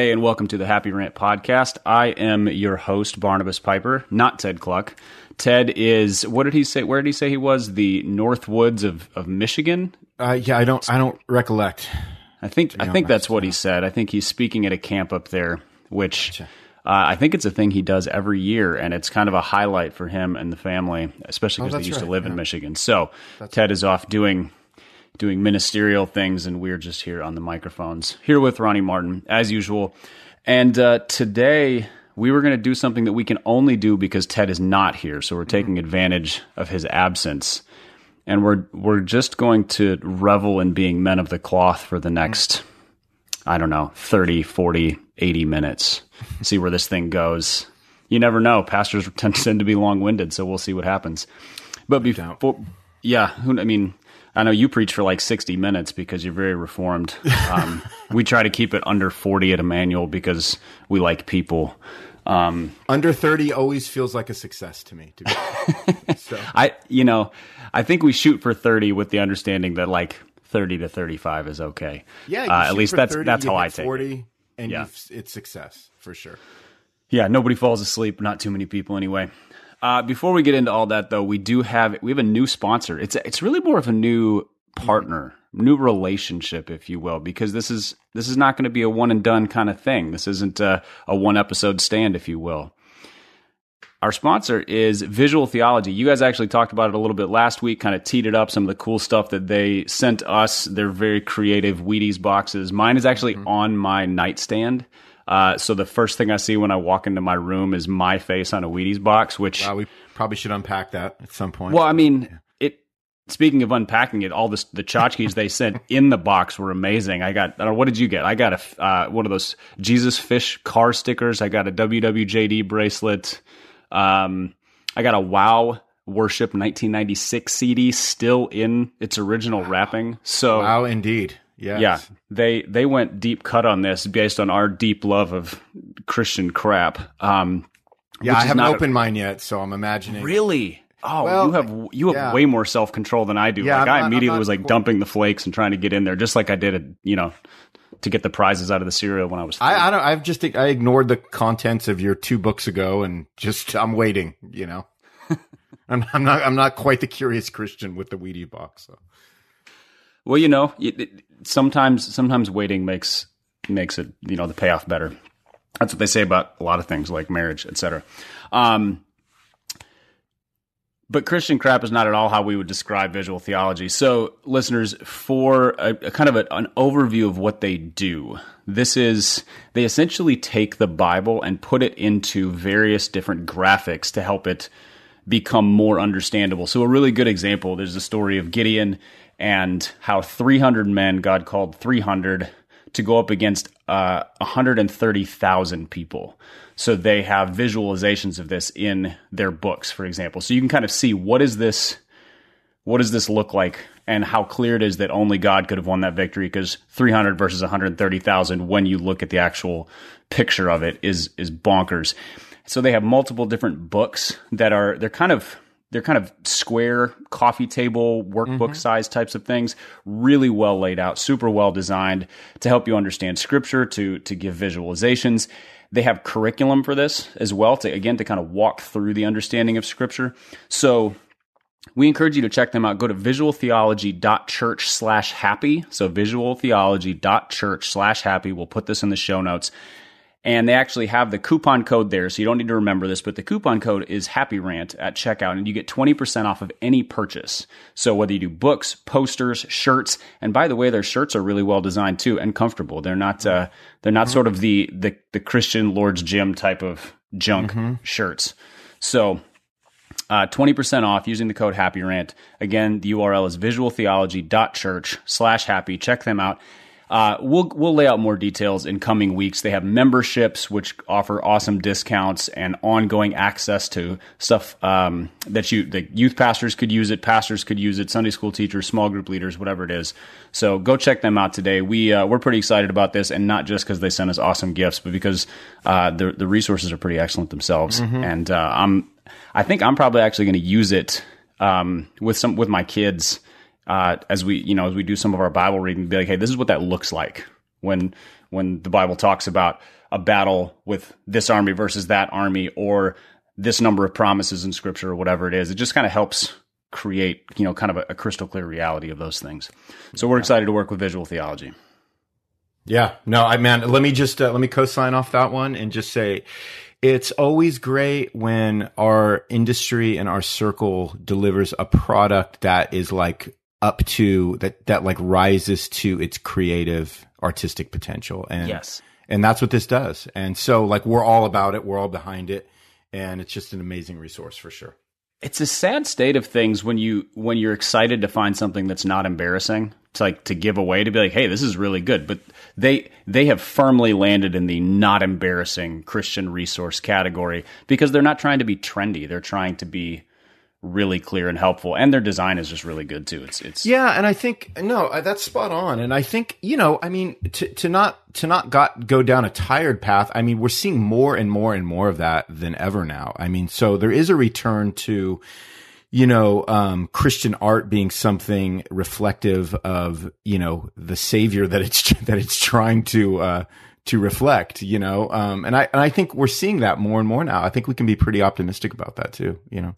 Hey, and welcome to the Happy Rant podcast. I am your host, Barnabas Piper, not Ted Kluck. Ted is what did he say? Where did he say he was? The North Woods of, of Michigan. Uh, yeah, I don't, I don't recollect. I think, I think that's what he said. I think he's speaking at a camp up there, which Gotcha. uh, I think it's a thing he does every year, and it's kind of a highlight for him and the family, especially because they Oh, that's used to right, live in. Michigan. So Ted is off doing doing ministerial things, and we're just here on the microphones here with Ronnie Martin as usual. And uh, today we were going to do something that we can only do because Ted is not here, so we're taking advantage of his absence. And we're we're just going to revel in being men of the cloth for the next I don't know, 30, 40, 80 minutes. See where this thing goes. You never know. Pastors tend, tend to be long winded, so we'll see what happens. But before, yeah, who, I mean, I know you preach for like 60 minutes because you're very reformed. Um, we try to keep it under 40 at Immanuel because we like people. Um, Under 30 always feels like a success to me. To be so, I, you know, I think we shoot for 30 with the understanding that like 30 to 35 is okay. yeah, you uh, at least that's 30, that's how I take it. 40, and Yeah. it's success for sure. Yeah, nobody falls asleep. Not too many people anyway. Uh, before we get into all that, though, we do have we have a new sponsor. It's it's really more of a new partner, new relationship, if you will, because this is this is not going to be a one and done kind of thing. This isn't a, a one episode stand, if you will. Our sponsor is Visual Theology. You guys actually talked about it a little bit last week, kind of teed it up, some of the cool stuff that they sent us. They're very creative Wheaties boxes. Mine is actually on my nightstand. Uh, so the first thing I see when I walk into my room is my face on a Wheaties box, which, Wow, we probably should unpack that at some point. well, I mean, it. Speaking of unpacking it, all this, the tchotchkes they sent in the box were amazing. I got, I don't know, what did you get? I got a uh, one of those Jesus fish car stickers. I got a WWJD bracelet. Um, I got a Wow Worship 1996 CD still in its original wrapping. So wow, indeed. Yes. yeah, they they went deep cut on this based on our deep love of Christian crap. Um, Yeah, I haven't not a- opened mine yet, so I'm imagining. Really? Oh, Well, you have you have yeah. way more self control than I do. Yeah, like I'm I immediately not was like qu- dumping the flakes and trying to get in there, just like I did, at, you know, to get the prizes out of the cereal when I was. I, I don't. I've just I ignored the contents of your two books ago, and just I'm waiting. You know, I'm, I'm not. I'm not quite the curious Christian with the Wheatie box. So. well, you know, it- sometimes sometimes waiting makes makes it you know the payoff better. That's what they say about a lot of things like marriage, etc. Um, but Christian crap is not at all how we would describe visual theology. So, listeners, for a, a kind of a, an overview of what they do, this is they essentially take the Bible and put it into various different graphics to help it become more understandable. So, a really good example there's the story of Gideon and how 300 men, God called 300 to go up against uh, 130,000 people. So they have visualizations of this in their books, for example. So you can kind of see what is this, what does this look like, and how clear it is that only God could have won that victory. Because 300 versus 130,000, when you look at the actual picture of it, is is bonkers. So they have multiple different books that are they're kind of they're kind of square coffee table workbook mm-hmm. size types of things really well laid out super well designed to help you understand scripture to to give visualizations they have curriculum for this as well to again to kind of walk through the understanding of scripture so we encourage you to check them out. Go to visualtheology.church slash happy. So visualtheology.church slash happy. We'll put this in the show notes. And they actually have the coupon code there, so you don't need to remember this, but the coupon code is Happy Rant at checkout, and you get 20% off of any purchase. So whether you do books, posters, shirts, and by the way, their shirts are really well designed too and comfortable. They're not uh, they're not sort of the, the the Christian Lord's Gym type of junk shirts. So uh, 20% off using the code Happy Rant. Again, the URL is visualtheology.church slash happy. Check them out. Uh, we'll we'll lay out more details in coming weeks. They have memberships which offer awesome discounts and ongoing access to stuff um, that you the youth pastors could use it, pastors could use it, Sunday school teachers, small group leaders, whatever it is. So go check them out today. We uh, we're pretty excited about this, and not just because they sent us awesome gifts, but because uh, the the resources are pretty excellent themselves. And uh, I'm I think I'm probably actually going to use it um, with some with my kids uh, as we you know as we do some of our Bible reading. Be like, hey, this is what that looks like when when the Bible talks about a battle with this army versus that army or this number of promises in scripture or whatever it is. It just kind of helps create, you know, kind of a, a crystal clear reality of those things. So we're excited to work with visual theology. Yeah, no, I man, let me just uh, let me co-sign off that one and just say it's always great when our industry and our circle delivers a product that is like up to that that like rises to its creative artistic potential. And yes. and that's what this does. And so like we're all about it. We're all behind it. And it's just an amazing resource for sure. It's a sad state of things when you when you're excited to find something that's not embarrassing to like to give away to be like hey this is really good. But they they have firmly landed in the not embarrassing christian resource category because they're not trying to be trendy. They're trying to be really clear and helpful and their design is just really good too it's it's yeah and i think no that's spot on and i think you know i mean to, to not to not got go down a tired path i mean we're seeing more and more and more of that than ever now i mean so there is a return to you know um, christian art being something reflective of you know the savior that it's that it's trying to uh to reflect, you know, um, and I and I think we're seeing that more and more now. I think we can be pretty optimistic about that too, you know.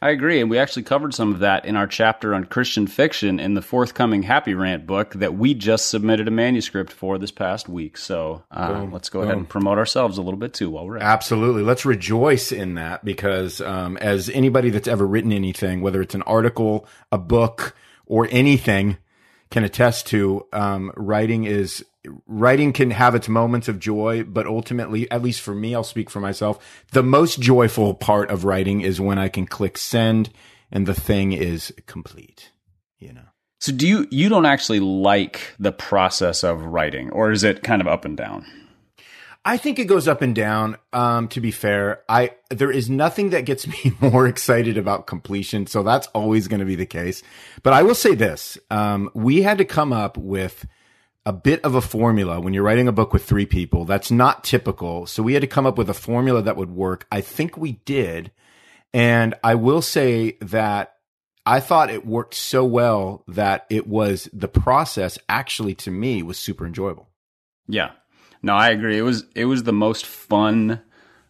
I agree. And we actually covered some of that in our chapter on Christian fiction in the forthcoming Happy Rant book that we just submitted a manuscript for this past week. So uh, let's go boom. ahead and promote ourselves a little bit too while we're at Absolutely. Let's rejoice in that because um, as anybody that's ever written anything, whether it's an article, a book, or anything, can attest to, um, writing is writing can have its moments of joy, but ultimately, at least for me, I'll speak for myself. The most joyful part of writing is when I can click send and the thing is complete, you know. So do you you don't actually like the process of writing or is it kind of up and down? I think it goes up and down. Um, to be fair, I there is nothing that gets me more excited about completion, so that's always going to be the case. But I will say this: um, we had to come up with a bit of a formula when you're writing a book with three people. That's not typical. So we had to come up with a formula that would work. I think we did. And I will say that I thought it worked so well that it was the process actually to me was super enjoyable. Yeah. No, I agree. It was it was the most fun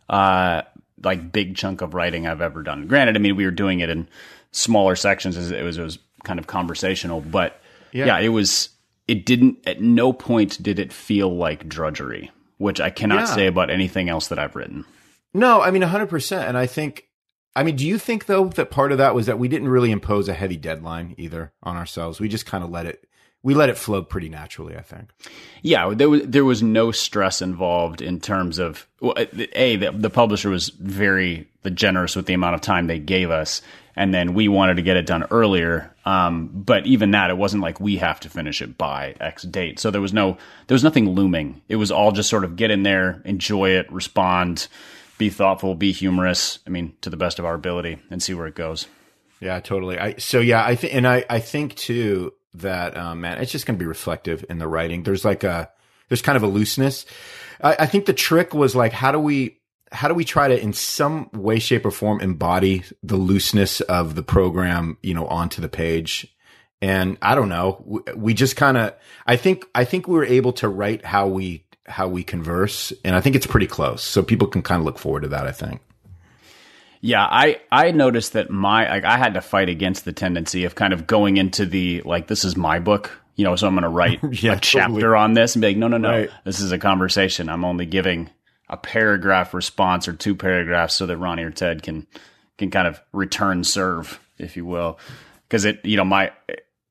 uh like big chunk of writing I've ever done. Granted, I mean we were doing it in smaller sections as it was it was kind of conversational, but yeah, yeah it was it didn't at no point did it feel like drudgery, which I cannot yeah. say about anything else that I've written. No, I mean 100% and I think I mean, do you think though that part of that was that we didn't really impose a heavy deadline either on ourselves? We just kind of let it we let it flow pretty naturally, I think. Yeah, there was there was no stress involved in terms of well, a the, the publisher was very generous with the amount of time they gave us, and then we wanted to get it done earlier. Um, but even that, it wasn't like we have to finish it by X date. So there was no, there was nothing looming. It was all just sort of get in there, enjoy it, respond, be thoughtful, be humorous. I mean, to the best of our ability, and see where it goes. Yeah, totally. I so yeah, I think, and I I think too that um, man, it's just going to be reflective in the writing. There's like a there's kind of a looseness. I, I think the trick was like, how do we how do we try to in some way shape or form embody the looseness of the program you know onto the page and i don't know we, we just kind of i think i think we were able to write how we how we converse and i think it's pretty close so people can kind of look forward to that i think yeah i i noticed that my like i had to fight against the tendency of kind of going into the like this is my book you know so i'm going to write yeah, a chapter totally. on this and be like no no no right. this is a conversation i'm only giving a paragraph response or two paragraphs so that Ronnie or Ted can can kind of return serve, if you will. Because it, you know, my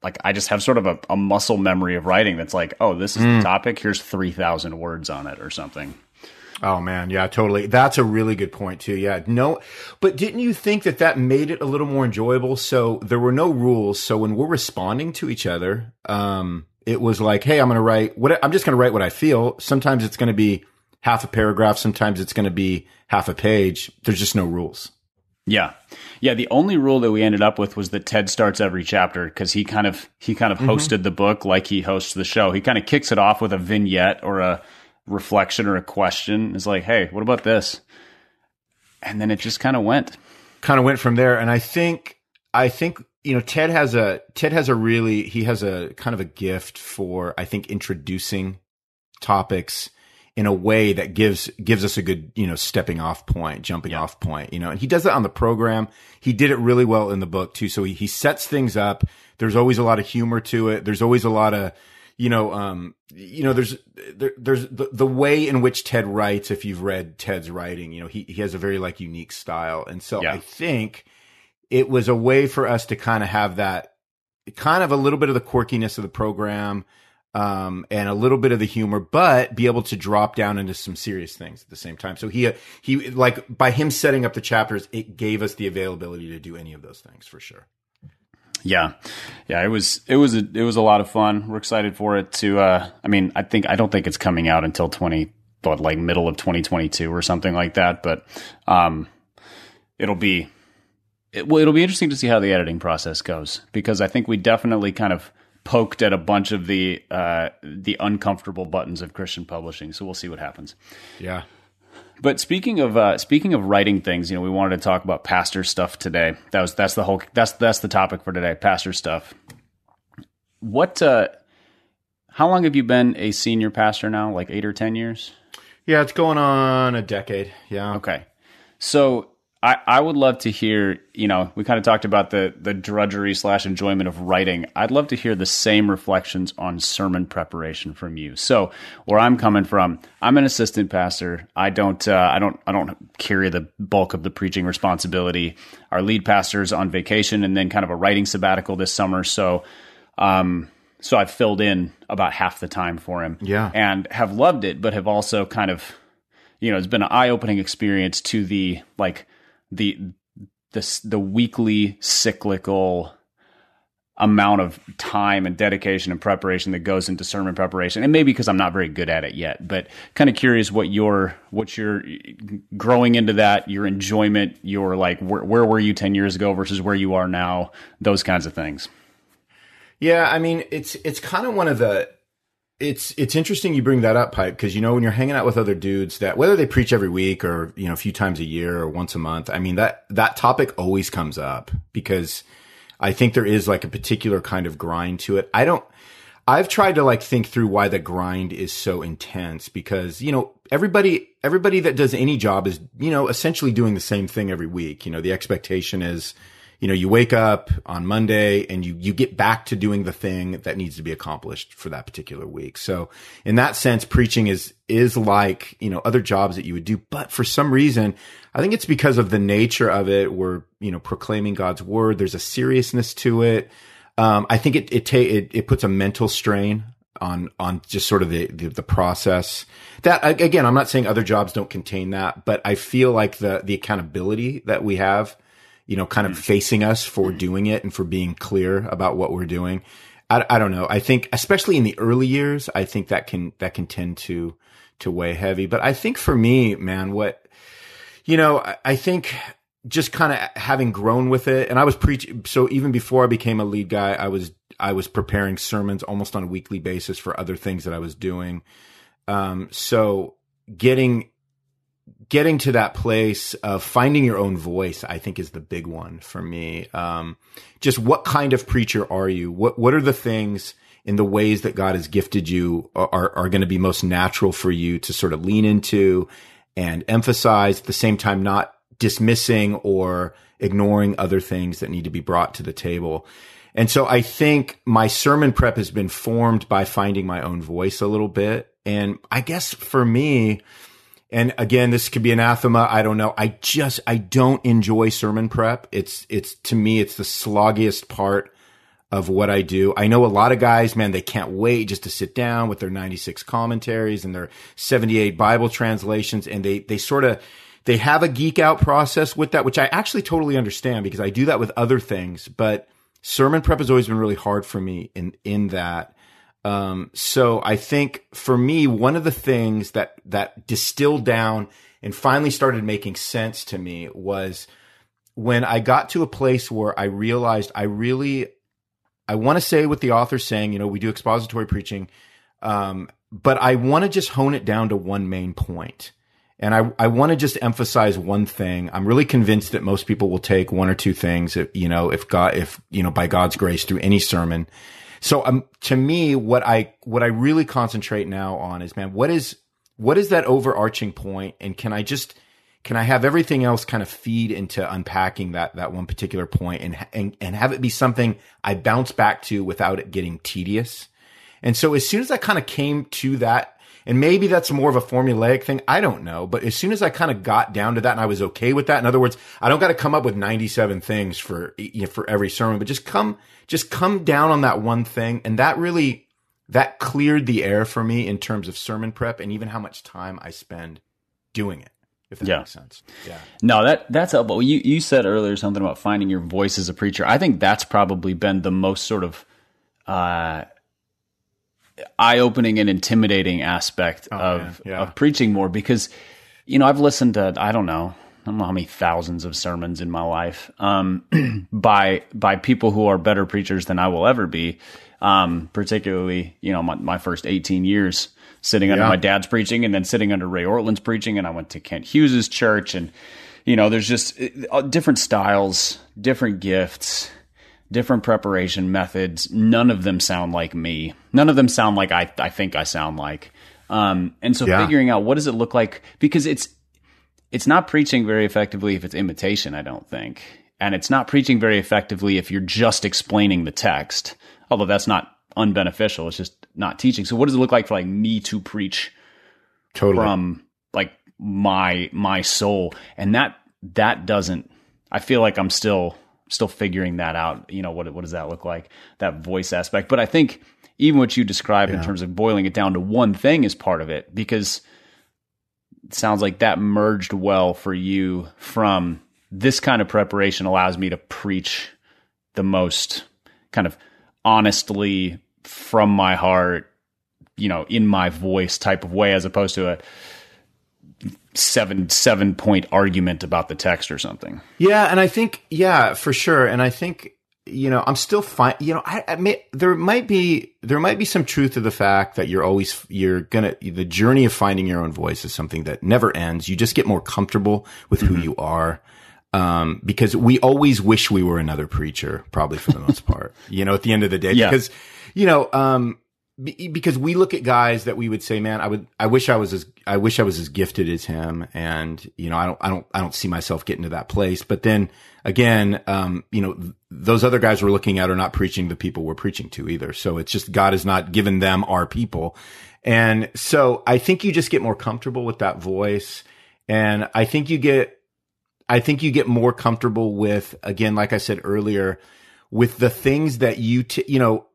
like I just have sort of a, a muscle memory of writing that's like, oh, this is mm. the topic. Here's three thousand words on it or something. Oh man, yeah, totally. That's a really good point too. Yeah, no, but didn't you think that that made it a little more enjoyable? So there were no rules. So when we're responding to each other, um, it was like, hey, I'm going to write what I'm just going to write what I feel. Sometimes it's going to be half a paragraph. Sometimes it's going to be half a page. There's just no rules. Yeah. Yeah. The only rule that we ended up with was that Ted starts every chapter because he kind of, he kind of mm-hmm. hosted the book like he hosts the show. He kind of kicks it off with a vignette or a reflection or a question. It's like, Hey, what about this? And then it just kind of went. Kind of went from there. And I think, I think, you know, Ted has a, Ted has a really, he has a kind of a gift for, I think, introducing topics in a way that gives gives us a good you know stepping off point jumping yeah. off point you know and he does that on the program he did it really well in the book too so he, he sets things up there's always a lot of humor to it there's always a lot of you know um you know there's there, there's the, the way in which ted writes if you've read ted's writing you know he, he has a very like unique style and so yeah. i think it was a way for us to kind of have that kind of a little bit of the quirkiness of the program um, and a little bit of the humor, but be able to drop down into some serious things at the same time. So he, he, like by him setting up the chapters, it gave us the availability to do any of those things for sure. Yeah, yeah, it was it was a, it was a lot of fun. We're excited for it to. Uh, I mean, I think I don't think it's coming out until twenty, but like middle of twenty twenty two or something like that. But um, it'll be it, well, it'll be interesting to see how the editing process goes because I think we definitely kind of poked at a bunch of the uh, the uncomfortable buttons of Christian publishing. So we'll see what happens. Yeah. But speaking of uh, speaking of writing things, you know, we wanted to talk about pastor stuff today. That was that's the whole that's that's the topic for today, pastor stuff. What? Uh, how long have you been a senior pastor now? Like eight or ten years? Yeah, it's going on a decade. Yeah. Okay. So I, I would love to hear, you know, we kind of talked about the the drudgery slash enjoyment of writing. I'd love to hear the same reflections on sermon preparation from you. So where I'm coming from, I'm an assistant pastor. I don't uh, I don't I don't carry the bulk of the preaching responsibility. Our lead pastor's on vacation and then kind of a writing sabbatical this summer. So um so I've filled in about half the time for him. Yeah. And have loved it, but have also kind of you know, it's been an eye opening experience to the like the the the weekly cyclical amount of time and dedication and preparation that goes into sermon preparation. And maybe because I'm not very good at it yet but kind of curious what your what your growing into that your enjoyment your like where, where were you 10 years ago versus where you are now those kinds of things. Yeah I mean it's it's kind of one of the it's it's interesting you bring that up, Pipe, because you know when you're hanging out with other dudes that whether they preach every week or you know a few times a year or once a month, I mean that that topic always comes up because I think there is like a particular kind of grind to it. I don't. I've tried to like think through why the grind is so intense because you know everybody everybody that does any job is you know essentially doing the same thing every week. You know the expectation is you know, you wake up on Monday and you, you get back to doing the thing that needs to be accomplished for that particular week. So in that sense, preaching is, is like, you know, other jobs that you would do. But for some reason, I think it's because of the nature of it. We're, you know, proclaiming God's word. There's a seriousness to it. Um, I think it, it, ta- it, it puts a mental strain on on just sort of the, the, the process that again i'm not saying other jobs don't contain that but i feel like the the accountability that we have you know, kind of mm. facing us for mm. doing it and for being clear about what we're doing. I, I don't know. I think, especially in the early years, I think that can, that can tend to, to weigh heavy. But I think for me, man, what, you know, I, I think just kind of having grown with it and I was preaching. So even before I became a lead guy, I was, I was preparing sermons almost on a weekly basis for other things that I was doing. Um, so getting getting to that place of finding your own voice, I think is the big one for me. Um, just what kind of preacher are you? What, what are the things in the ways that God has gifted you are, are going to be most natural for you to sort of lean into and emphasize at the same time, not dismissing or ignoring other things that need to be brought to the table. And so I think my sermon prep has been formed by finding my own voice a little bit. And I guess for me, and again, this could be anathema. I don't know. I just, I don't enjoy sermon prep. It's, it's to me, it's the sloggiest part of what I do. I know a lot of guys, man, they can't wait just to sit down with their 96 commentaries and their 78 Bible translations. And they, they sort of, they have a geek out process with that, which I actually totally understand because I do that with other things. But sermon prep has always been really hard for me in, in that. Um, so I think for me, one of the things that, that distilled down and finally started making sense to me was when I got to a place where I realized I really, I want to say what the author's saying, you know, we do expository preaching. Um, but I want to just hone it down to one main point. And I, I want to just emphasize one thing. I'm really convinced that most people will take one or two things, if, you know, if God, if, you know, by God's grace through any sermon so um, to me, what I what I really concentrate now on is, man, what is what is that overarching point, and can I just can I have everything else kind of feed into unpacking that that one particular point and and and have it be something I bounce back to without it getting tedious? And so as soon as I kind of came to that, and maybe that's more of a formulaic thing, I don't know, but as soon as I kind of got down to that and I was okay with that, in other words, I don't got to come up with 97 things for you know, for every sermon, but just come just come down on that one thing and that really that cleared the air for me in terms of sermon prep and even how much time I spend doing it if that yeah. makes sense. Yeah. No, that that's helpful. You you said earlier something about finding your voice as a preacher. I think that's probably been the most sort of uh, eye opening and intimidating aspect oh, of yeah. of preaching more because you know I've listened to I don't know I don't know how many thousands of sermons in my life um, by by people who are better preachers than I will ever be. Um, particularly, you know, my, my first 18 years sitting under yeah. my dad's preaching and then sitting under Ray Ortlund's preaching. And I went to Kent Hughes's church and, you know, there's just uh, different styles, different gifts, different preparation methods. None of them sound like me. None of them sound like I, I think I sound like. Um, and so yeah. figuring out what does it look like because it's, it's not preaching very effectively if it's imitation, I don't think. And it's not preaching very effectively if you're just explaining the text, although that's not unbeneficial. It's just not teaching. So what does it look like for like me to preach totally. from like my my soul? And that that doesn't I feel like I'm still still figuring that out. You know, what what does that look like? That voice aspect. But I think even what you described yeah. in terms of boiling it down to one thing is part of it because it sounds like that merged well for you from this kind of preparation allows me to preach the most kind of honestly from my heart, you know, in my voice type of way, as opposed to a seven seven point argument about the text or something. Yeah, and I think yeah, for sure, and I think you know I'm still fine. You know, I, I may, there might be there might be some truth to the fact that you're always you're gonna the journey of finding your own voice is something that never ends. You just get more comfortable with who mm-hmm. you are. Um, because we always wish we were another preacher, probably for the most part, you know, at the end of the day, yeah. because you know, um, because we look at guys that we would say, man, I would, I wish I was as, I wish I was as gifted as him. And, you know, I don't, I don't, I don't see myself getting to that place. But then again, um, you know, those other guys we're looking at are not preaching the people we're preaching to either. So it's just God has not given them our people. And so I think you just get more comfortable with that voice. And I think you get, I think you get more comfortable with, again, like I said earlier, with the things that you, t- you know,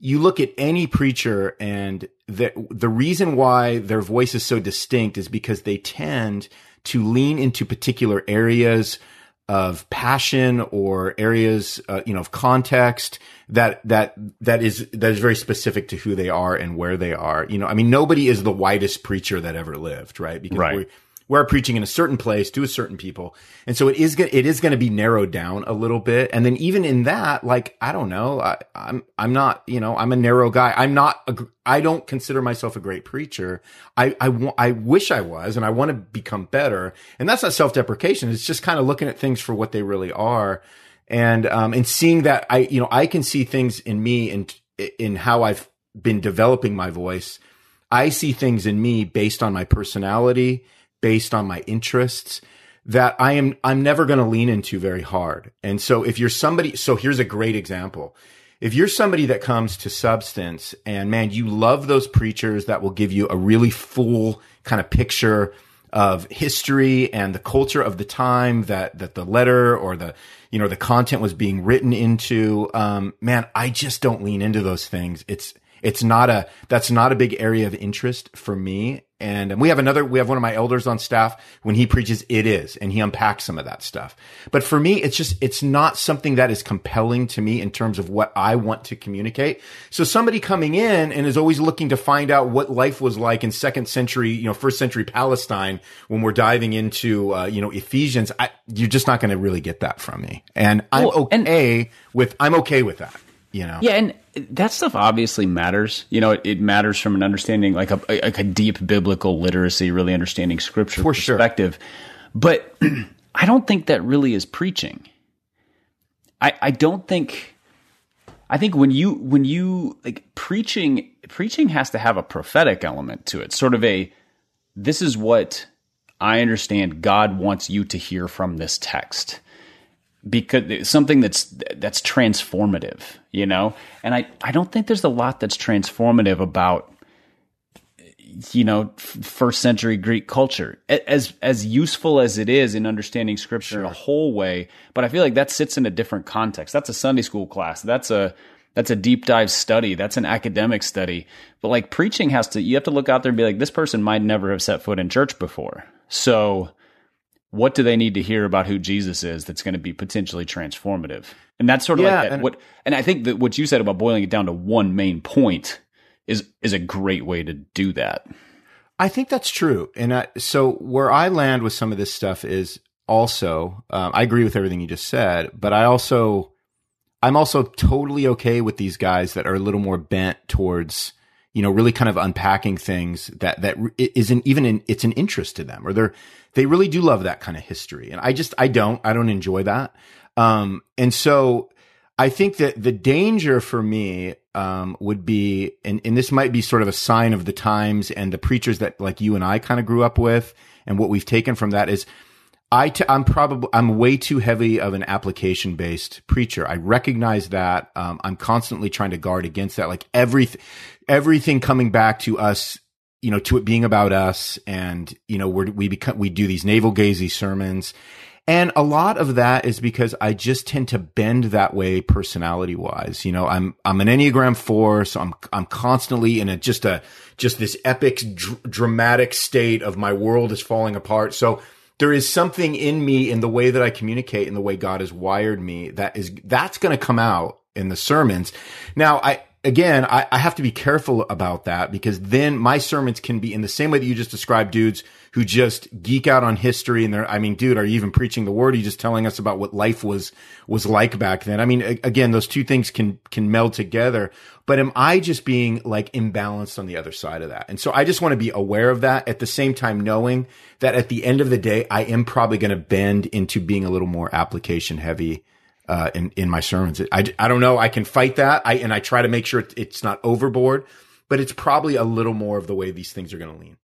you look at any preacher and the, the reason why their voice is so distinct is because they tend to lean into particular areas of passion or areas, uh, you know, of context that, that, that is, that is very specific to who they are and where they are. You know, I mean, nobody is the whitest preacher that ever lived, right? Because right we're preaching in a certain place to a certain people. And so it is, it is going to be narrowed down a little bit. And then even in that, like, I don't know, I, I'm, I'm not, you know, I'm a narrow guy. I'm not, a, I don't consider myself a great preacher. I, I, I wish I was, and I want to become better. And that's not self-deprecation. It's just kind of looking at things for what they really are. And, um, and seeing that I, you know, I can see things in me and in how I've been developing my voice. I see things in me based on my personality based on my interests that I am, I'm never going to lean into very hard. And so if you're somebody, so here's a great example. If you're somebody that comes to substance and man, you love those preachers that will give you a really full kind of picture of history and the culture of the time that, that the letter or the, you know, the content was being written into. Um, man, I just don't lean into those things. It's, it's not a, that's not a big area of interest for me. And we have another, we have one of my elders on staff. When he preaches, it is, and he unpacks some of that stuff. But for me, it's just, it's not something that is compelling to me in terms of what I want to communicate. So somebody coming in and is always looking to find out what life was like in second century, you know, first century Palestine when we're diving into, uh, you know, Ephesians, I, you're just not going to really get that from me. And I'm well, okay and- with, I'm okay with that you know yeah and that stuff obviously matters you know it, it matters from an understanding like a, like a deep biblical literacy really understanding scripture For perspective sure. but i don't think that really is preaching i i don't think I think when you when you like preaching preaching has to have a prophetic element to it. Sort of a this is what I understand God wants you to hear from this text. Because something that's that's transformative, you know? And I, I don't think there's a lot that's transformative about you know first century Greek culture. As as useful as it is in understanding scripture sure. in a whole way but I feel like that sits in a different context. That's a Sunday school class. That's a that's a deep dive study. That's an academic study. But like preaching has to you have to look out there and be like this person might never have set foot in church before. So what do they need to hear about who Jesus is that's going to be potentially transformative and that's sort of yeah, like that, and, what and I think that what you said about boiling it down to one main point is is a great way to do that. I think that's true. And I, so where I land with some of this stuff is also um, I agree with everything you just said, but I also I'm also totally okay with these guys that are a little more bent towards you know really kind of unpacking things that that isn't even in it's an interest to them or they're they really do love that kind of history. And I just I don't I don't enjoy that. Um and so I think that the danger for me um, would be, and, and this might be sort of a sign of the times and the preachers that like you and I kind of grew up with, and what we've taken from that is, I t- I'm probably I'm way too heavy of an application based preacher. I recognize that. Um, I'm constantly trying to guard against that. Like everything, everything coming back to us, you know, to it being about us, and you know, we we become we do these navel gazing sermons, and a lot of that is because I just tend to bend that way personality wise. You know, I'm, I'm an Enneagram four, so I'm, I'm constantly in a, just a, just this epic dr- dramatic state of my world is falling apart. So there is something in me in the way that I communicate and the way God has wired me that is, that's going to come out in the sermons. Now, I, again, I, I, have to be careful about that because then my sermons can be in the same way that you just described dudes who just geek out on history and they're, I mean, dude, are you even preaching the word? Are you just telling us about what life was, was like back then? I mean, again, those two things can, can meld together, but am I just being like imbalanced on the other side of that? And so I just want to be aware of that at the same time, knowing that at the end of the day, I am probably going to bend into being a little more application heavy uh, in in my sermons. I, I don't know. I can fight that. I and I try to make sure it's not overboard, but it's probably a little more of the way these things are going to lean.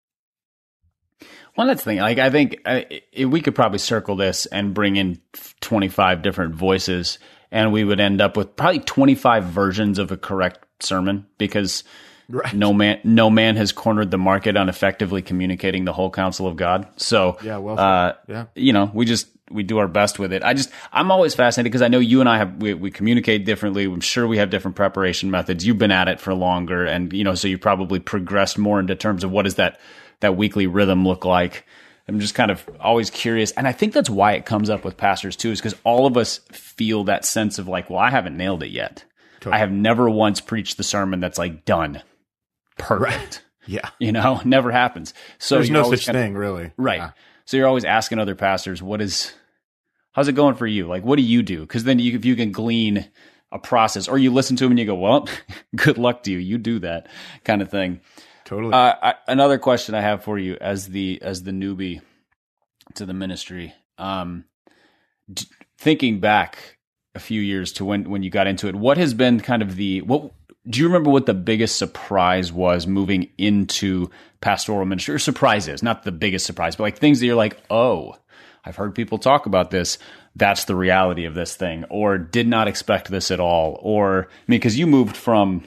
Well, that's the thing. Like, I think I, we could probably circle this and bring in 25 different voices, and we would end up with probably 25 versions of a correct sermon because right. no man, no man has cornered the market on effectively communicating the whole counsel of God. So, yeah, well, uh, yeah, you know, we just we do our best with it. I just I'm always fascinated because I know you and I have we, we communicate differently. I'm sure we have different preparation methods. You've been at it for longer, and you know, so you probably progressed more into terms of what does that that weekly rhythm look like. I'm just kind of always curious, and I think that's why it comes up with pastors too, is because all of us feel that sense of like, well, I haven't nailed it yet. Totally. I have never once preached the sermon that's like done, perfect. Right. Yeah, you know, never happens. So there's no such thing, really. Right. Yeah. So you're always asking other pastors, what is, how's it going for you? Like, what do you do? Because then you, if you can glean a process, or you listen to them and you go, well, good luck to you. You do that kind of thing. Totally. Uh, I, another question I have for you as the as the newbie to the ministry, um, d- thinking back a few years to when when you got into it, what has been kind of the what do you remember what the biggest surprise was moving into pastoral ministry or surprises not the biggest surprise but like things that you're like oh i've heard people talk about this. That's the reality of this thing. Or did not expect this at all. Or i mean because you moved from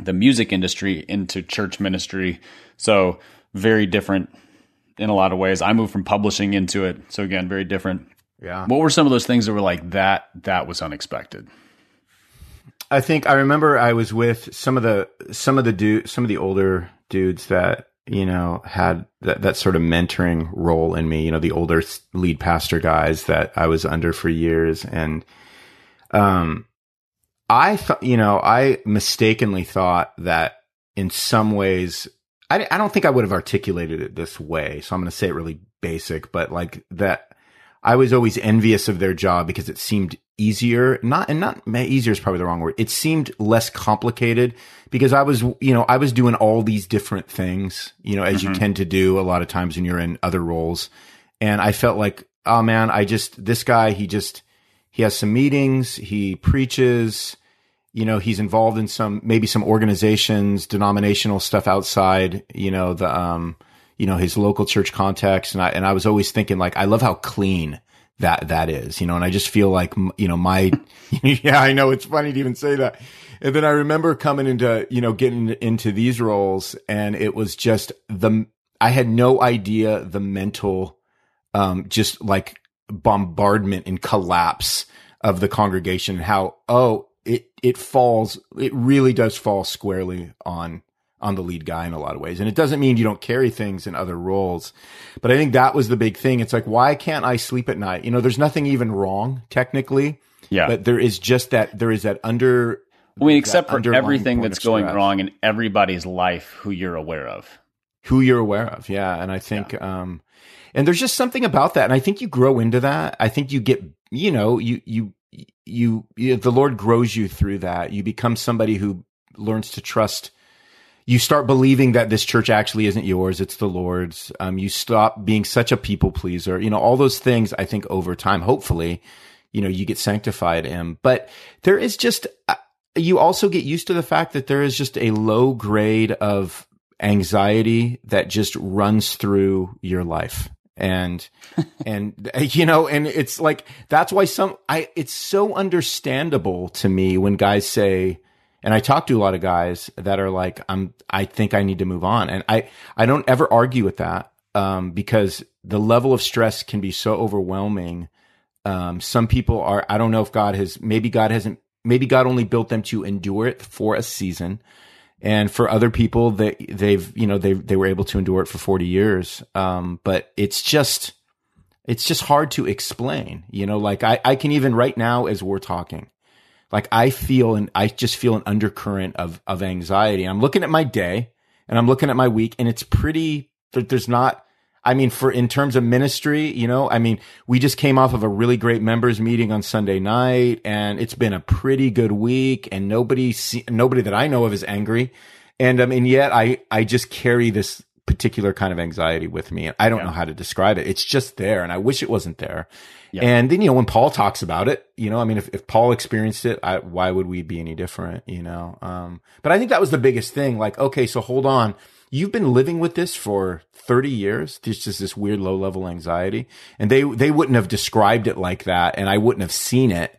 the music industry into church ministry. So very different in a lot of ways. I moved from publishing into it. So again very different. Yeah. What were some of those things that were like that that was unexpected? I think I remember I was with some of the some of the dude some of the older dudes that you know had that that sort of mentoring role in me. You know, the older lead pastor guys that I was under for years, and um, I thought you know I mistakenly thought that in some ways I I don't think I would have articulated it this way. So I'm going to say it really basic, but like that I was always envious of their job because it seemed easier. Not, and not easier is probably the wrong word. It seemed less complicated because I was, you know, I was doing all these different things, you know, as mm-hmm. you tend to do a lot of times when you're in other roles. And I felt like, oh man, I just, this guy, he just, he has some meetings, he preaches, you know, he's involved in some, maybe some organizations, denominational stuff outside, you know, the, um, you know, his local church context. And I, and I was always thinking like, I love how clean that, that is, you know, and I just feel like, you know, my, yeah, I know it's funny to even say that. And then I remember coming into, you know, getting into these roles and it was just the, I had no idea the mental, um, just like bombardment and collapse of the congregation and how, oh, it it falls it really does fall squarely on on the lead guy in a lot of ways. And it doesn't mean you don't carry things in other roles. But I think that was the big thing. It's like, why can't I sleep at night? You know, there's nothing even wrong technically. Yeah. But there is just that there is that under I mean, except for everything that's going wrong in everybody's life who you're aware of. Who you're aware of. Yeah. And I think yeah. um and there's just something about that. And I think you grow into that. I think you get you know, you you you, you the Lord grows you through that. You become somebody who learns to trust you start believing that this church actually isn't yours it's the lord's. Um, you stop being such a people pleaser. You know all those things i think over time hopefully you know you get sanctified in. But there is just uh, you also get used to the fact that there is just a low grade of anxiety that just runs through your life. And and you know and it's like that's why some i it's so understandable to me when guys say and i talk to a lot of guys that are like i'm i think i need to move on. And i i don't ever argue with that um, because the level of stress can be so overwhelming. Um, some people are i don't know if god has maybe god hasn't maybe god only built them to endure it for a season. And for other people they they've you know they they were able to endure it for 40 years. Um, but it's just it's just hard to explain you know like I, I can even right now as we're talking like i feel and i just feel an undercurrent of of anxiety i'm looking at my day and i'm looking at my week and it's pretty there's not I mean, for in terms of ministry, you know, I mean, we just came off of a really great members meeting on Sunday night and it's been a pretty good week and nobody, nobody that I know of is angry. And um, I mean, yet I, I just carry this particular kind of anxiety with me. I don't yeah. know how to describe it. It's just there and I wish it wasn't there. Yeah. And then, you know, when Paul talks about it, you know, I mean, if, if Paul experienced it, I, why would we be any different, you know? Um, but I think that was the biggest thing. Like, okay, so hold on you've been living with this for 30 years. There's just this weird low level anxiety. And they, they wouldn't have described it like that. And I wouldn't have seen it.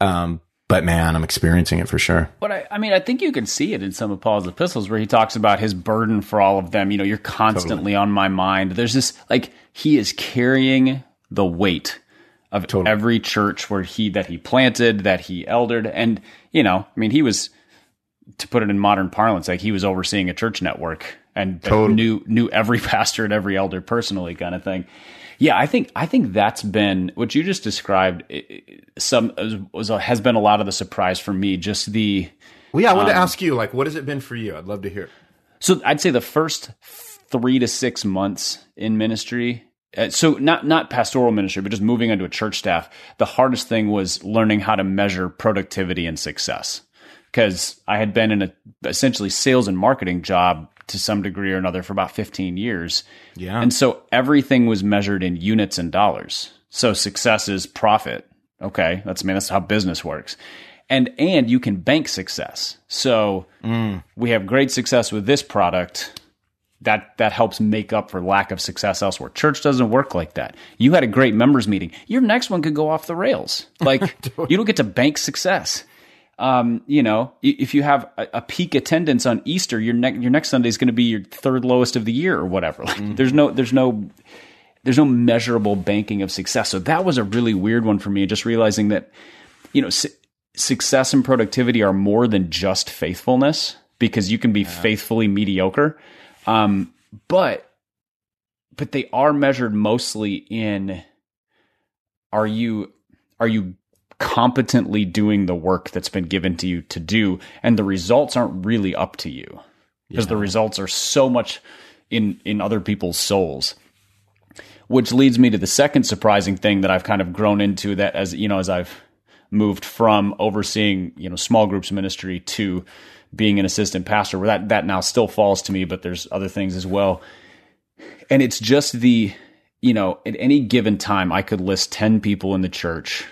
Um, but man, I'm experiencing it for sure. But I, I, mean, I think you can see it in some of Paul's epistles where he talks about his burden for all of them. You know, you're constantly totally. on my mind. There's this, like, he is carrying the weight of totally. every church where he, that he planted, that he eldered. And, you know, I mean, he was, to put it in modern parlance, like he was overseeing a church network and totally. knew knew every pastor and every elder personally, kind of thing. Yeah, I think I think that's been what you just described. Some was, has been a lot of the surprise for me. Just the well, yeah. I want um, to ask you, like, what has it been for you? I'd love to hear. So I'd say the first three to six months in ministry. Uh, so not not pastoral ministry, but just moving into a church staff. The hardest thing was learning how to measure productivity and success because I had been in a essentially sales and marketing job to some degree or another for about 15 years. Yeah. And so everything was measured in units and dollars. So success is profit. Okay. That's I mean that's how business works. And and you can bank success. So mm. we have great success with this product. That that helps make up for lack of success elsewhere. Church doesn't work like that. You had a great members meeting. Your next one could go off the rails. Like you don't get to bank success um, you know, if you have a, a peak attendance on Easter, your next your next Sunday is going to be your third lowest of the year or whatever. Like, mm-hmm. there's no there's no there's no measurable banking of success. So that was a really weird one for me. Just realizing that, you know, su- success and productivity are more than just faithfulness because you can be yeah. faithfully mediocre. Um, but but they are measured mostly in are you are you competently doing the work that's been given to you to do? And the results aren't really up to you. Because yeah. the results are so much in in other people's souls. Which leads me to the second surprising thing that I've kind of grown into that as you know as I've moved from overseeing you know small groups ministry to being an assistant pastor where that that now still falls to me but there's other things as well and it's just the you know at any given time I could list 10 people in the church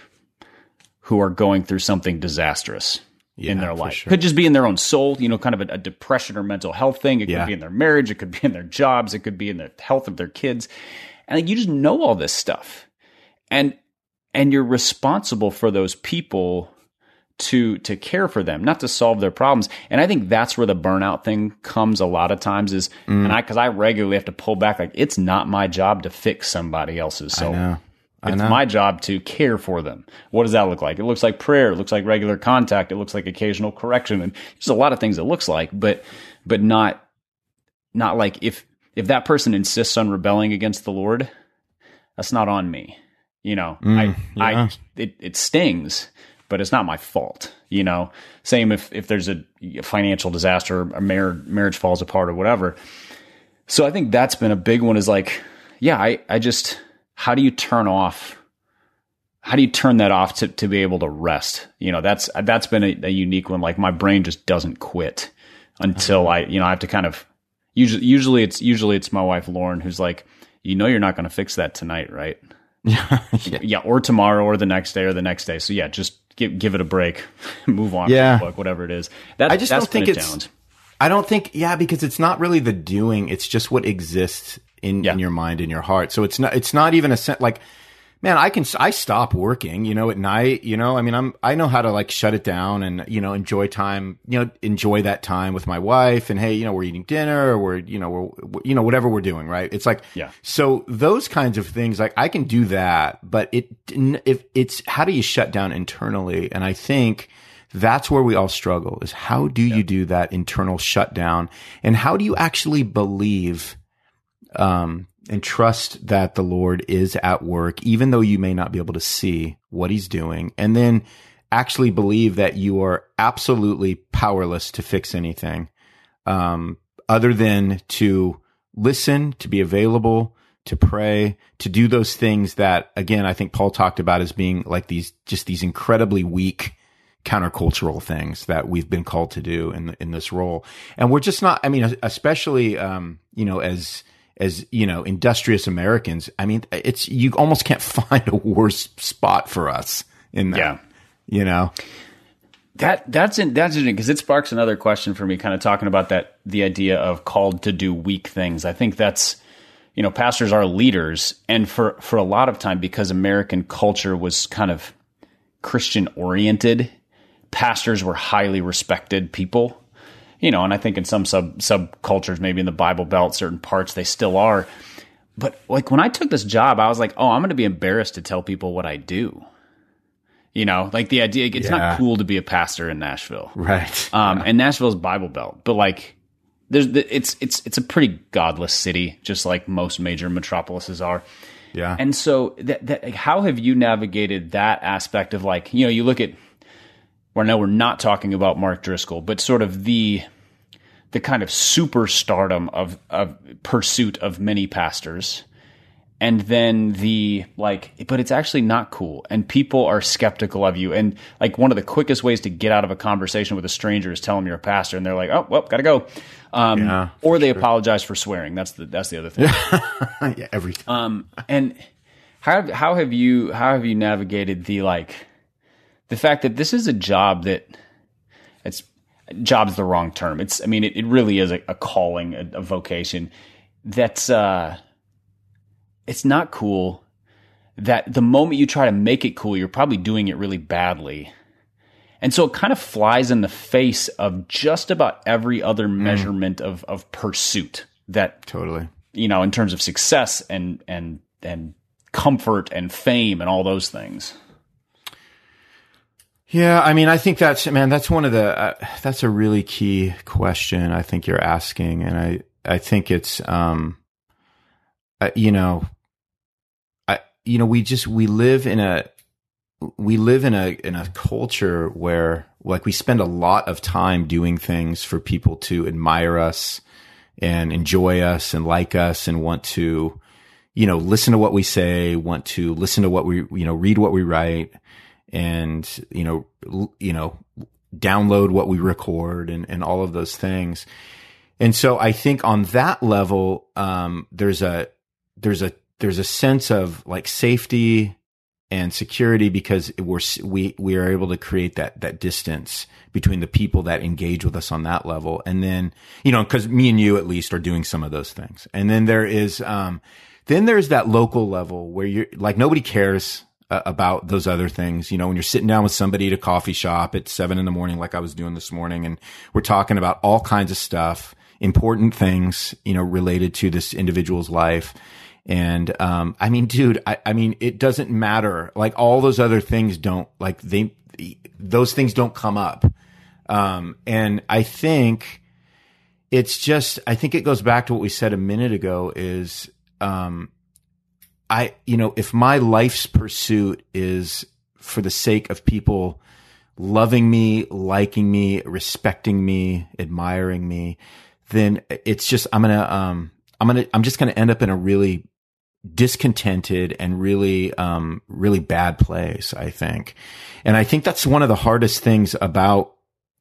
who are going through something disastrous. in their life. sure. Could just be in their own soul, you know, kind of a, a depression or mental health thing. It could Yeah. be in their marriage. It could be in their jobs. It could be in the health of their kids. And like, you just know all this stuff. And, and you're responsible for those people to, to care for them, not to solve their problems. And I think that's where the burnout thing comes a lot of times is, Mm. and I, cause I regularly have to pull back, like, it's not my job to fix somebody else's soul. know. I It's know. my job to care for them. What does that look like? It looks like prayer. It looks like regular contact. It looks like occasional correction. And there's a lot of things it looks like, but but not not like if if that person insists on rebelling against the Lord, that's not on me. You know, I Mm, yeah. I it, it stings, but it's not my fault. You know, same if if there's a financial disaster, a marriage marriage falls apart or whatever. So I think that's been a big one. Is like, yeah, I I just how do you turn off how do you turn that off to, to be able to rest? You know, that's that's been a, a unique one. Like my brain just doesn't quit until I, you know, I have to kind of usually usually it's usually it's my wife Lauren who's like, you know, you're not going to fix that tonight, right? yeah. Yeah, or tomorrow, or the next day, or the next day. So yeah, just give give it a break, move on. Yeah. book, whatever it is. That, I just that's don't think it's- challenge. I don't think, yeah, because it's not really the doing; it's just what exists in, Yeah. in your mind, in your heart. So it's not, it's not even a sense like, man, I can, I stop working, you know, at night, you know, I mean, I'm, I know how to like shut it down and, you know, enjoy time, you know, enjoy that time with my wife and hey, you know, we're eating dinner or we're, you know, we're, you know, whatever we're doing, right? It's like, Yeah. So those kinds of things, like I can do that, but it, if it's, how do you shut down internally? And I think, that's where we all struggle is how do you do that internal shutdown and how do you actually believe um, and trust that the lord is at work even though you may not be able to see what he's doing and then actually believe that you are absolutely powerless to fix anything um, other than to listen to be available to pray to do those things that again i think paul talked about as being like these just these incredibly weak countercultural things that we've been called to do in in this role. And we're just not i mean especially um you know as as you know industrious americans i mean it's you almost can't find a worse spot for us in that Yeah. you know That that's in, that's interesting because it sparks another question for me. Kind of talking about that the idea of called to do weak things. I think that's you know pastors are leaders, and for for a lot of time because American culture was kind of Christian oriented, pastors were highly respected people. You know, and I think in some sub subcultures, maybe in the Bible Belt, certain parts they still are. But like when I took this job, I was like, oh, I'm going to be embarrassed to tell people what I do. You know, like the idea, it's Yeah. not cool to be a pastor in Nashville. right Um, and Nashville's Bible Belt, but like, there's the, it's it's it's a pretty godless city, just like most major metropolises are. yeah And so, that, that how have you navigated that aspect of like, you know, you look at, well, no, we're not talking about Mark Driscoll, but sort of the the kind of superstardom of of pursuit of many pastors, and then the like, but it's actually not cool, and people are skeptical of you. And like one of the quickest ways to get out of a conversation with a stranger is tell them you're a pastor, and they're like, oh, well, gotta go. Um, Yeah, or they apologize for swearing. That's the that's the other thing. yeah every time Um, and how how have you how have you navigated the like the fact that this is a job that it's job's the wrong term. It's I mean it, it really is a, a calling, a, a vocation that's uh it's not cool that the moment you try to make it cool, you're probably doing it really badly. And so it kind of flies in the face of just about every other measurement of, of pursuit that totally you know, in terms of success and and and comfort and fame and all those things. Yeah, I mean, I think that's man, that's one of the uh, that's a really key question I think you're asking, and I I think it's um, uh, you know, I you know we just we live in a we live in a in a culture where like we spend a lot of time doing things for people to admire us and enjoy us and like us and want to you know listen to what we say want to listen to what we you know read what we write and you know you know download what we record and and all of those things. And so i think on that level um there's a there's a there's a sense of like safety and security because we're we we are able to create that that distance between the people that engage with us on that level. And then you know because me and you at least are doing some of those things. And then there is um then there's that local level where you're like nobody cares about those other things you know when you're sitting down with somebody at a coffee shop at seven in the morning like i was doing this morning and we're talking about all kinds of stuff important things you know related to this individual's life and um, I mean, dude, I, I mean, it doesn't matter. Like all those other things don't like they those things don't come up. Um, and I think it's just I think it goes back to what we said a minute ago is um, I you know if my life's pursuit is for the sake of people loving me, liking me, respecting me, admiring me, then it's just I'm gonna um I'm gonna I'm just gonna end up in a really discontented and really um really bad place i think. And i think that's one of the hardest things about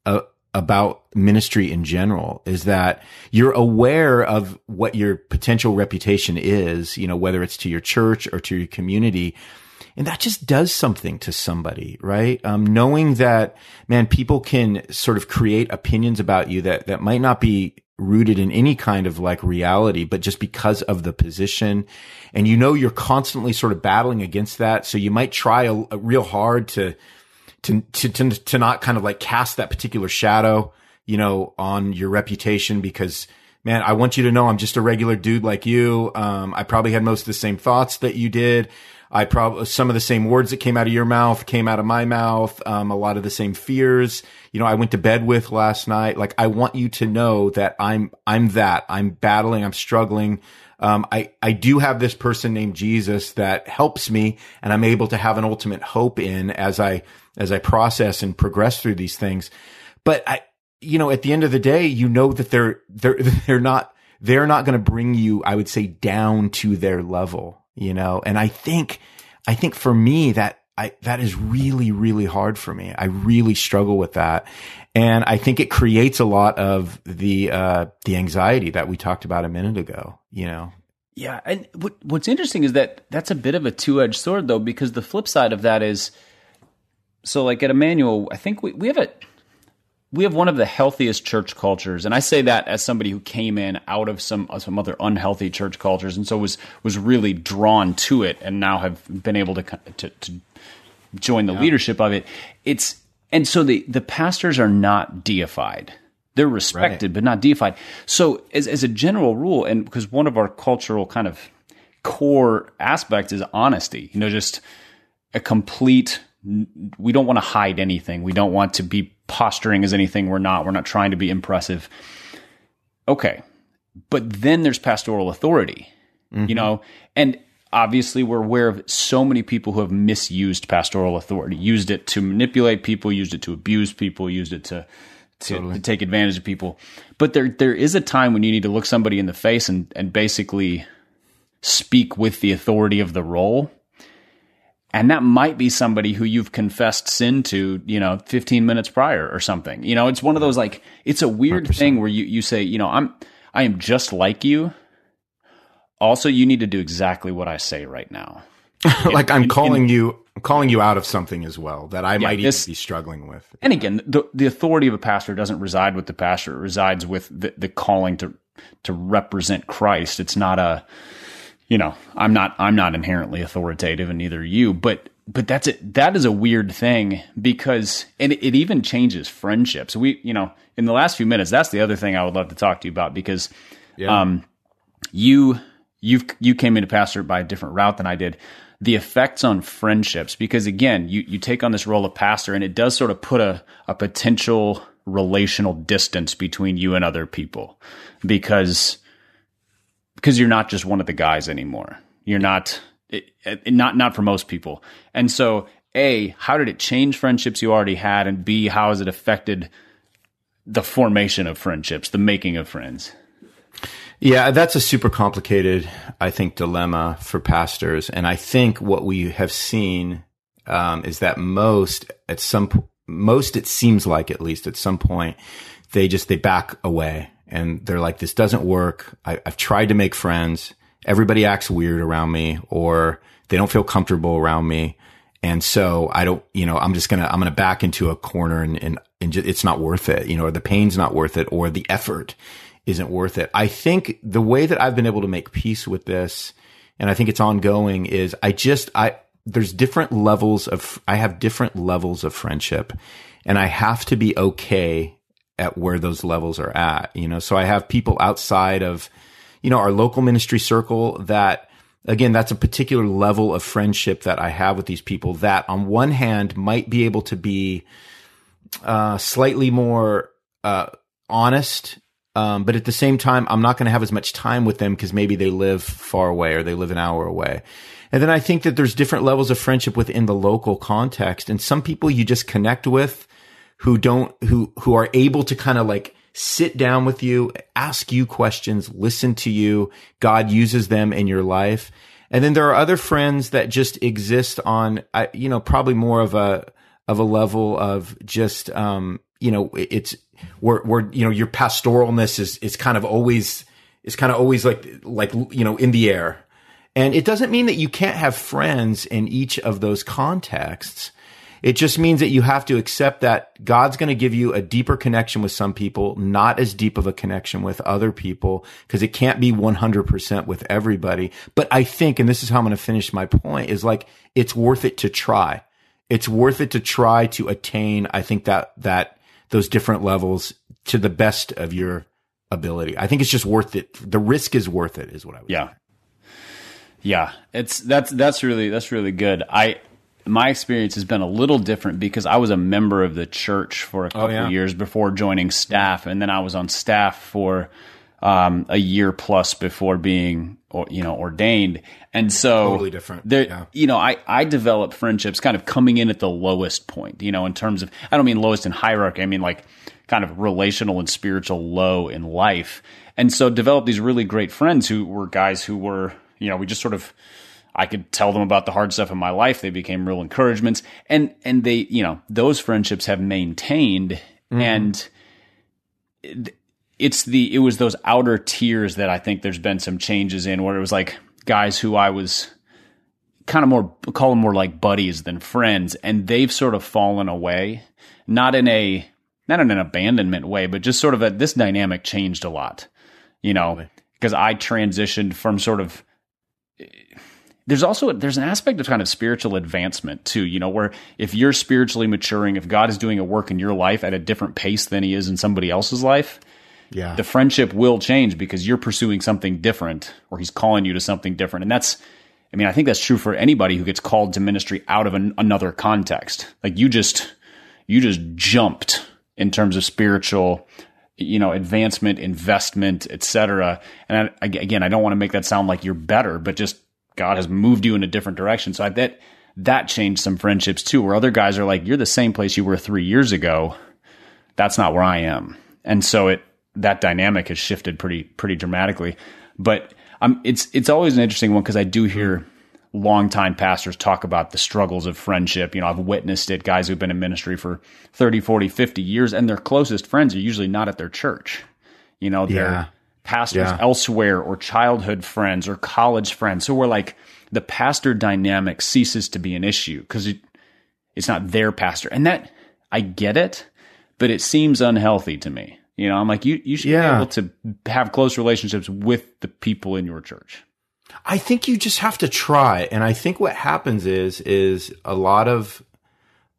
uh, about ministry in general is that you're aware of what your potential reputation is you know whether it's to your church or to your community and that just does something to somebody, right? Um, knowing that, man, people can sort of create opinions about you that, that might not be rooted in any kind of like reality, but just because of the position. And you know, you're constantly sort of battling against that. So you might try a, a real hard to, to, to, to, to not kind of like cast that particular shadow, you know, on your reputation because, man, I want you to know I'm just a regular dude like you. Um, I probably had most of the same thoughts that you did. I probably some of the same words that came out of your mouth came out of my mouth. Um, a lot of the same fears, you know, I went to bed with last night. Like, I want you to know that I'm I'm that. I'm battling. I'm struggling. Um, I I do have this person named Jesus that helps me, and I'm able to have an ultimate hope in as I as I process and progress through these things. But I, you know, at the end of the day, you know that they're they're they're not they're not going to bring you, I would say, down to their level you know, and I think, I think for me that I, that is really, really hard for me. I really struggle with that. And I think it creates a lot of the, uh, the anxiety that we talked about a minute ago, you know? Yeah. And what, what's interesting is that that's a bit of a two edged sword though, because the flip side of that is, so like at Immanuel, I think we, we have a, we have one of the healthiest church cultures, and I say that as somebody who came in out of some some other unhealthy church cultures, and so was was really drawn to it, and now have been able to to, to join the yeah. leadership of it. It's and so the the pastors are not deified; they're respected, right. but not deified. So, as as a general rule, and because one of our cultural kind of core aspects is honesty, you know, just a complete. We don't want to hide anything. We don't want to be posturing as anything we're not. We're not trying to be impressive. Okay. But then there's pastoral authority, mm-hmm. you know, and obviously we're aware of so many people who have misused pastoral authority, used it to manipulate people, used it to abuse people, used it to to, totally. to, take advantage of people. But there there is a time when you need to look somebody in the face and and basically speak with the authority of the role and that might be somebody who you've confessed sin to, you know, 15 minutes prior or something. You know, it's one of those like, it's a weird 100%. thing where you, you say, you know, I'm, I am just like you. Also, you need to do exactly what I say right now. like I'm in, calling in, you, I'm calling you out of something as well that I yeah, might this, even be struggling with. And again, the, the authority of a pastor doesn't reside with the pastor. It resides with the, the calling to, to represent Christ. It's not a, you know, I'm not I'm not inherently authoritative, and neither are you. But but that's it. That is a weird thing because and it, it even changes friendships. We you know in the last few minutes, that's the other thing I would love to talk to you about because yeah. um you you've you came into pastor by a different route than I did. The effects on friendships because again, you you take on this role of pastor and it does sort of put a a potential relational distance between you and other people because because you're not just one of the guys anymore. You're not it, it, not not for most people. And so, a, how did it change friendships you already had, and b, how has it affected the formation of friendships, the making of friends? Yeah, that's a super complicated, I think, dilemma for pastors. And I think what we have seen um, is that most, at some, most, it seems like at least at some point, they just they back away and they're like, this doesn't work. I, I've tried to make friends. Everybody acts weird around me or they don't feel comfortable around me. And so I don't, you know, I'm just gonna, I'm gonna back into a corner and, and, and just, it's not worth it, you know, or the pain's not worth it or the effort isn't worth it. I think the way that I've been able to make peace with this, and I think it's ongoing is I just, I, there's different levels of, I have different levels of friendship and I have to be okay at where those levels are at, you know, so I have people outside of, you know, our local ministry circle that, again, that's a particular level of friendship that I have with these people that on one hand might be able to be, uh, slightly more, uh, honest um, but at the same time, I'm not going to have as much time with them because maybe they live far away or they live an hour away. And then I think that there's different levels of friendship within the local context. And some people you just connect with who don't, who, who are able to kind of like sit down with you, ask you questions, listen to you. God uses them in your life. And then there are other friends that just exist on, you know, probably more of a, of a level of just, um, you know, it's, where, where, you know, your pastoralness is, is kind of always, is kind of always like, like, you know, in the air. And it doesn't mean that you can't have friends in each of those contexts. It just means that you have to accept that God's going to give you a deeper connection with some people, not as deep of a connection with other people, because it can't be 100% with everybody. But I think, and this is how I'm going to finish my point, is like, it's worth it to try. It's worth it to try to attain, I think that, that those different levels to the best of your ability. I think it's just worth it. The risk is worth it, is what I would. Yeah, say. yeah. Yeah. It's that's that's really that's really good. I my experience has been a little different because I was a member of the church for a oh, couple oh, yeah. years before joining staff, and then I was on staff for um, a year plus before being or, you know ordained and so totally different there yeah. you know i i developed friendships kind of coming in at the lowest point you know in terms of i don't mean lowest in hierarchy i mean like kind of relational and spiritual low in life and so develop these really great friends who were guys who were you know we just sort of I could tell them about the hard stuff in my life. They became real encouragements, and and they, you know, those friendships have maintained, mm-hmm. and it's the it was those outer tiers that I think there's been some changes in where it was like guys who I was kind of more call them more like buddies than friends and they've sort of fallen away not in a not in an abandonment way but just sort of a, this dynamic changed a lot you know because I transitioned from sort of there's also there's an aspect of kind of spiritual advancement too you know where if you're spiritually maturing if god is doing a work in your life at a different pace than he is in somebody else's life yeah. the friendship will change because you're pursuing something different or he's calling you to something different. And that's, I mean, I think that's true for anybody who gets called to ministry out of an, another context. Like you just, you just jumped in terms of spiritual, you know, advancement, investment, etc. And I, again, I don't want to make that sound like you're better, but just God has moved you in a different direction. So I bet that changed some friendships too, where other guys are like, you're the same place you were three years ago. That's not where I am. And so it, that dynamic has shifted pretty pretty dramatically. But um, it's it's always an interesting one because I do hear longtime pastors talk about the struggles of friendship. You know, I've witnessed it, guys who've been in ministry for 30, 40, 50 years, and their closest friends are usually not at their church. You know, they're yeah. Pastors yeah. elsewhere or childhood friends or college friends. So we're like, the pastor dynamic ceases to be an issue because it, it's not their pastor. And that, I get it, but it seems unhealthy to me. You know, I'm like, you, you should yeah. be able to have close relationships with the people in your church. I think you just have to try. And I think what happens is, is a lot of,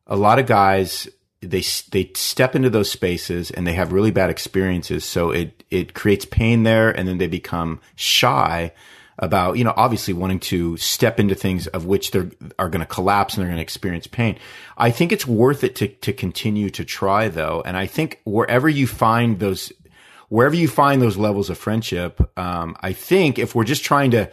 a lot of guys, they, they step into those spaces and they have really bad experiences. So it, it creates pain there and then they become shy about, you know, obviously wanting to step into things of which they are going to collapse and they're going to experience pain. I think it's worth it to, to continue to try though. And I think wherever you find those, wherever you find those levels of friendship, um, I think if we're just trying to,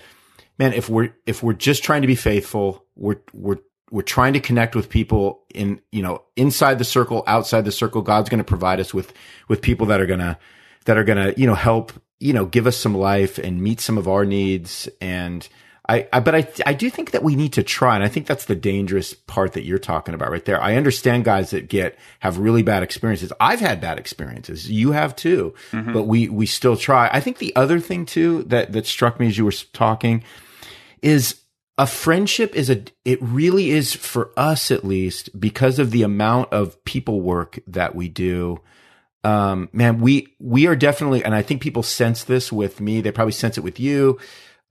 man, if we're, if we're just trying to be faithful, we're, we're, we're trying to connect with people in, you know, inside the circle, outside the circle. God's going to provide us with, with people that are going to, that are going to, you know, help you know, give us some life and meet some of our needs. And I, I, but I, I do think that we need to try. And I think that's the dangerous part that you're talking about right there. I understand guys that get, have really bad experiences. I've had bad experiences. You have too, mm-hmm. but we, we still try. I think the other thing too that, that struck me as you were talking is a friendship is a it really is for us at least because of the amount of people work that we do. Um man we we are definitely and i think people sense this with me they probably sense it with you.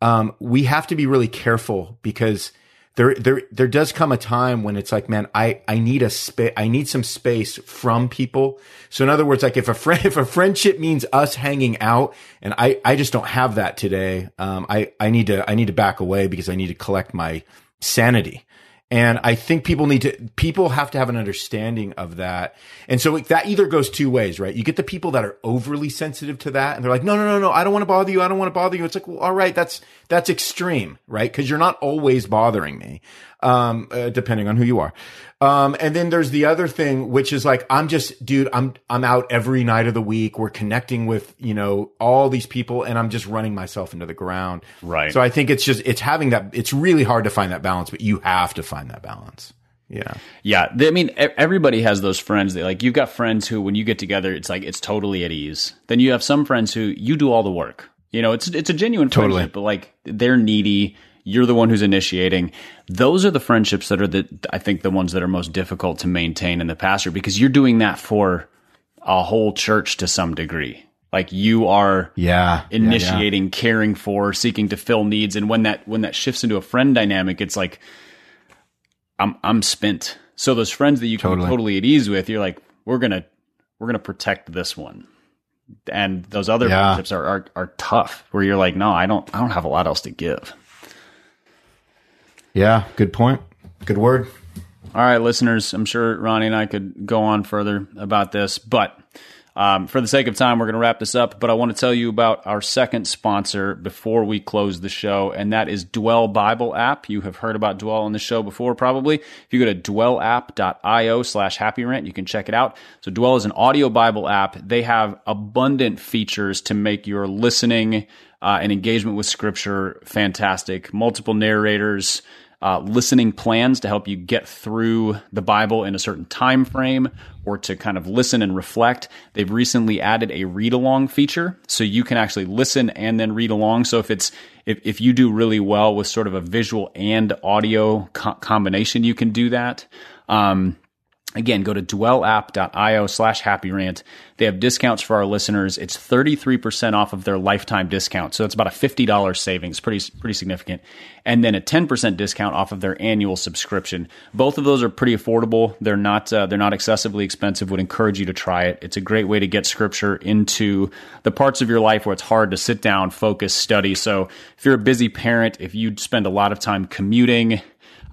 Um we have to be really careful because there there there does come a time when it's like man i i need a space i need some space from people. So in other words like if a friend if a friendship means us hanging out and i i just don't have that today um i i need to i need to back away because i need to collect my sanity and I think people need to, people have to have an understanding of that. And so that either goes two ways, right? You get the people that are overly sensitive to that and they're like, no, no, no, no, I don't want to bother you. I don't want to bother you. It's like, well, all right, that's, that's extreme, right? Cause you're not always bothering me um, uh, depending on who you are. Um, and then there's the other thing, which is like, I'm just, dude, I'm, I'm out every night of the week. We're connecting with, you know, all these people and I'm just running myself into the ground. Right. So I think it's just, it's having that, it's really hard to find that balance, but you have to find that balance. Yeah. Yeah. I mean, everybody has those friends that like, you've got friends who, when you get together, it's like, it's totally at ease. Then you have some friends who you do all the work. You know, it's, it's a genuine totally. friendship, but like they're needy you're the one who's initiating. Those are the friendships that are the I think the ones that are most difficult to maintain in the pastor because you're doing that for a whole church to some degree. Like you are yeah, initiating, yeah, yeah. caring for, seeking to fill needs. And when that when that shifts into a friend dynamic, it's like I'm I'm spent. So those friends that you can totally. totally at ease with, you're like, we're gonna we're gonna protect this one and those other yeah. friendships are, are are tough where you're like no i don't i don't have a lot else to give yeah, good point. Good word. All right, listeners, I'm sure Ronnie and I could go on further about this, but um, for the sake of time, we're going to wrap this up. But I want to tell you about our second sponsor before we close the show, and that is Dwell Bible app. You have heard about Dwell on the show before, probably. If you go to dwellapp.io slash happy rant, you can check it out. So Dwell is an audio Bible app. They have abundant features to make your listening uh, and engagement with Scripture fantastic. Multiple narrators uh, listening plans to help you get through the Bible in a certain time frame or to kind of listen and reflect. They've recently added a read along feature, so you can actually listen and then read along. So if it's if, if you do really well with sort of a visual and audio co- combination, you can do that. Um, Again, go to dwellapp.io slash happy rant. They have discounts for our listeners. It's 33% off of their lifetime discount. So it's about a $50 savings, pretty, pretty significant. And then a 10% discount off of their annual subscription. Both of those are pretty affordable. They're not, uh, they're not excessively expensive. Would encourage you to try it. It's a great way to get scripture into the parts of your life where it's hard to sit down, focus, study. So if you're a busy parent, if you spend a lot of time commuting,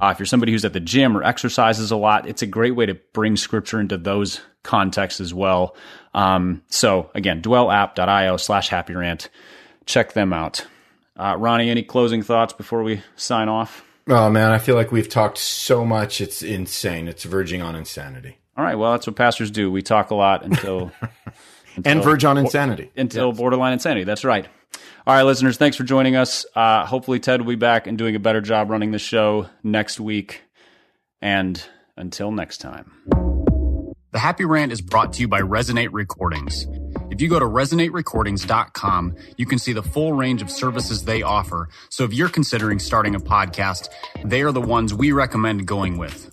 uh, if you're somebody who's at the gym or exercises a lot, it's a great way to bring scripture into those contexts as well. Um, so again, dwellapp.io slash happy rant. Check them out. Uh, Ronnie, any closing thoughts before we sign off? Oh man, I feel like we've talked so much. It's insane. It's verging on insanity. All right. Well, that's what pastors do. We talk a lot until, until and verge on insanity. Until yes. borderline insanity. That's right. All right, listeners, thanks for joining us. Uh, hopefully, Ted will be back and doing a better job running the show next week. And until next time. The Happy Rant is brought to you by Resonate Recordings. If you go to resonaterecordings.com, you can see the full range of services they offer. So if you're considering starting a podcast, they are the ones we recommend going with.